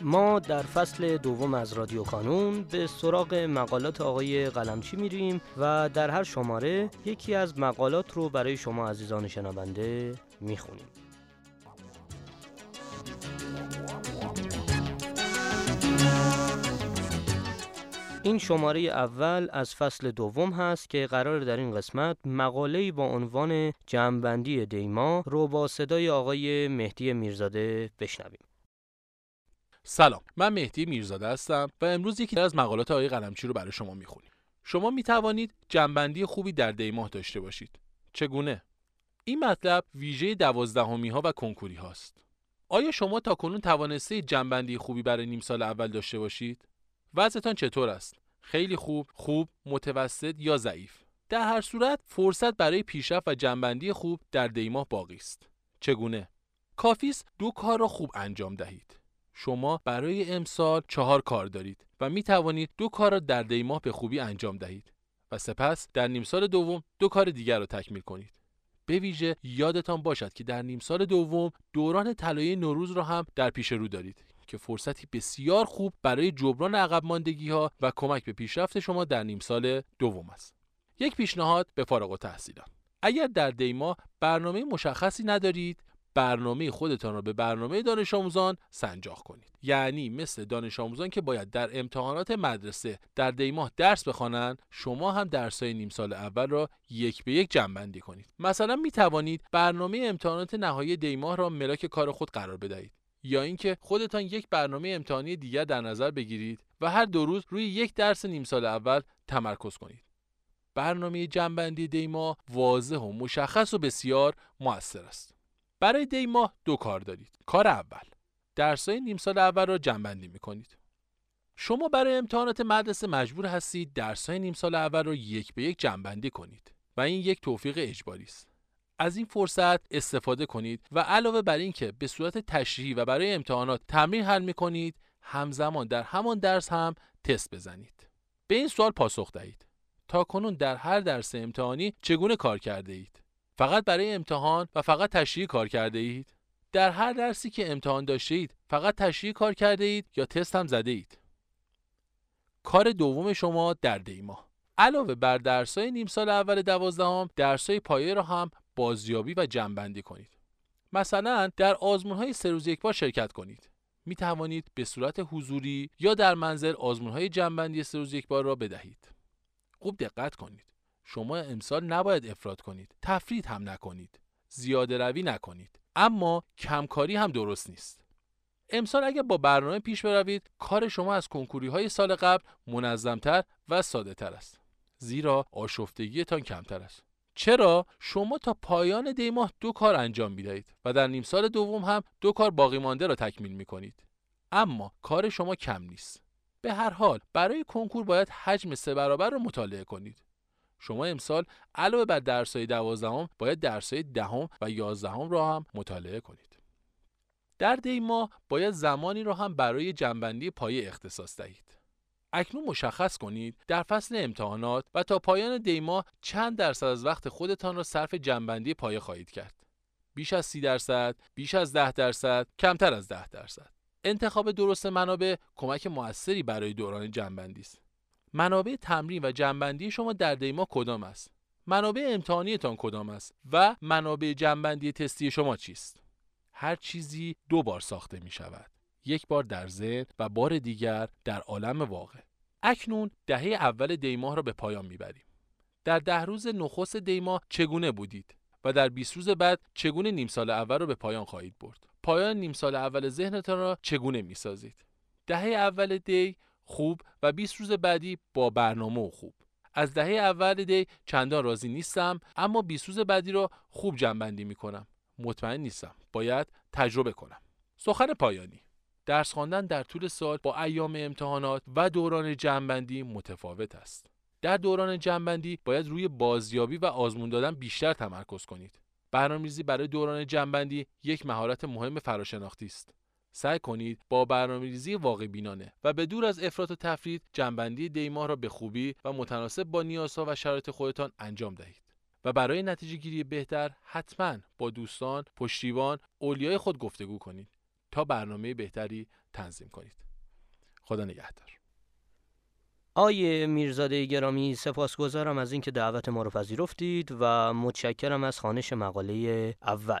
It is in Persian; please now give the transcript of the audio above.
ما در فصل دوم از رادیو کانون به سراغ مقالات آقای قلمچی میریم و در هر شماره یکی از مقالات رو برای شما عزیزان شنونده می‌خونیم این شماره اول از فصل دوم هست که قرار در این قسمت مقاله با عنوان جمعبندی دیما رو با صدای آقای مهدی میرزاده بشنویم. سلام من مهدی میرزاده هستم و امروز یکی از مقالات آقای قلمچی رو برای شما می‌خونیم. شما می توانید جنبندی خوبی در دیماه داشته باشید. چگونه؟ این مطلب ویژه دوازدهمی ها و کنکوری هاست. آیا شما تا کنون توانسته جنبندی خوبی برای نیم سال اول داشته باشید؟ وضعتان چطور است؟ خیلی خوب خوب متوسط یا ضعیف؟ در هر صورت فرصت برای پیشرفت و جنبندی خوب در دیماه باقی است. چگونه؟ کافی دو کار را خوب انجام دهید. شما برای امسال چهار کار دارید و می توانید دو کار را در دی ماه به خوبی انجام دهید و سپس در نیم سال دوم دو کار دیگر را تکمیل کنید. به ویژه یادتان باشد که در نیم سال دوم دوران طلایی نوروز را هم در پیش رو دارید که فرصتی بسیار خوب برای جبران عقب ماندگی ها و کمک به پیشرفت شما در نیم سال دوم است. یک پیشنهاد به فارغ التحصیلان اگر در دیما برنامه مشخصی ندارید برنامه خودتان را به برنامه دانش آموزان سنجاق کنید. یعنی مثل دانش آموزان که باید در امتحانات مدرسه در دیماه درس بخوانند شما هم درسهای نیم سال اول را یک به یک جمع کنید. مثلا می توانید برنامه امتحانات نهایی دیماه را ملاک کار خود قرار بدهید. یا اینکه خودتان یک برنامه امتحانی دیگر در نظر بگیرید و هر دو روز روی یک درس نیم سال اول تمرکز کنید. برنامه جنبندی دیما واضح و مشخص و بسیار موثر است. برای دی ماه دو کار دارید. کار اول درسای نیم سال اول را جنبندی می کنید شما برای امتحانات مدرسه مجبور هستید درسای نیم سال اول را یک به یک جنبندی کنید و این یک توفیق اجباری است. از این فرصت استفاده کنید و علاوه بر اینکه به صورت تشریحی و برای امتحانات تمرین حل می کنید همزمان در همان درس هم تست بزنید. به این سوال پاسخ دهید. تا کنون در هر درس امتحانی چگونه کار کرده اید فقط برای امتحان و فقط تشریح کار کرده اید؟ در هر درسی که امتحان داشته اید فقط تشریح کار کرده اید یا تست هم زده اید؟ کار دوم شما در دیما علاوه بر درسای نیم سال اول دوازدهم درسای پایه را هم بازیابی و جنبندی کنید. مثلا در آزمون های سه روز یک بار شرکت کنید. می توانید به صورت حضوری یا در منزل آزمون های جنبندی سه روز یک بار را بدهید. خوب دقت کنید. شما امسال نباید افراد کنید. تفرید هم نکنید. زیاده روی نکنید. اما کمکاری هم درست نیست. امسال اگر با برنامه پیش بروید کار شما از کنکوری های سال قبل منظمتر و ساده تر است. زیرا آشفتگیتان کمتر است. چرا؟ شما تا پایان دی ماه دو کار انجام می‌دهید و در نیم سال دوم هم دو کار باقی مانده را تکمیل می کنید اما کار شما کم نیست. به هر حال برای کنکور باید حجم سه برابر را مطالعه کنید. شما امسال علاوه بر درسهای دوازدهم باید درسهای دهم و یازدهم را هم مطالعه کنید. در دی ماه باید زمانی را هم برای جنبندی پایه اختصاص دهید. اکنون مشخص کنید در فصل امتحانات و تا پایان دی ماه چند درصد از وقت خودتان را صرف جنبندی پایه خواهید کرد. بیش از سی درصد بیش از ده درصد کمتر از ده درصد. انتخاب درست منابع کمک موثری برای دوران جنبندی است. منابع تمرین و جنبندی شما در دیما کدام است؟ منابع امتحانیتان کدام است و منابع جنبندی تستی شما چیست؟ هر چیزی دو بار ساخته می شود. یک بار در ذهن و بار دیگر در عالم واقع. اکنون دهه اول دیماه را به پایان می‌بریم در ده روز نخست دیماه چگونه بودید؟ و در 20 روز بعد چگونه نیم سال اول را به پایان خواهید برد؟ پایان نیم سال اول ذهنتان را چگونه می‌سازید دهه اول دی خوب و 20 روز بعدی با برنامه و خوب. از دهه اول دی چندان راضی نیستم اما بیسوز بعدی رو خوب جنبندی می‌کنم. مطمئن نیستم. باید تجربه کنم. سخن پایانی. درس خواندن در طول سال با ایام امتحانات و دوران جنبندی متفاوت است. در دوران جنبندی باید روی بازیابی و آزمون دادن بیشتر تمرکز کنید. برنامه‌ریزی برای دوران جنبندی یک مهارت مهم فراشناختی است. سعی کنید با برنامه‌ریزی واقع بینانه و به دور از افراط و تفرید جنبندی دیماه را به خوبی و متناسب با نیازها و شرایط خودتان انجام دهید و برای نتیجه گیری بهتر حتما با دوستان، پشتیبان، اولیای خود گفتگو کنید تا برنامه بهتری تنظیم کنید. خدا نگهدار. آیه میرزاده گرامی سپاسگزارم از اینکه دعوت ما رو پذیرفتید و متشکرم از خانش مقاله اول.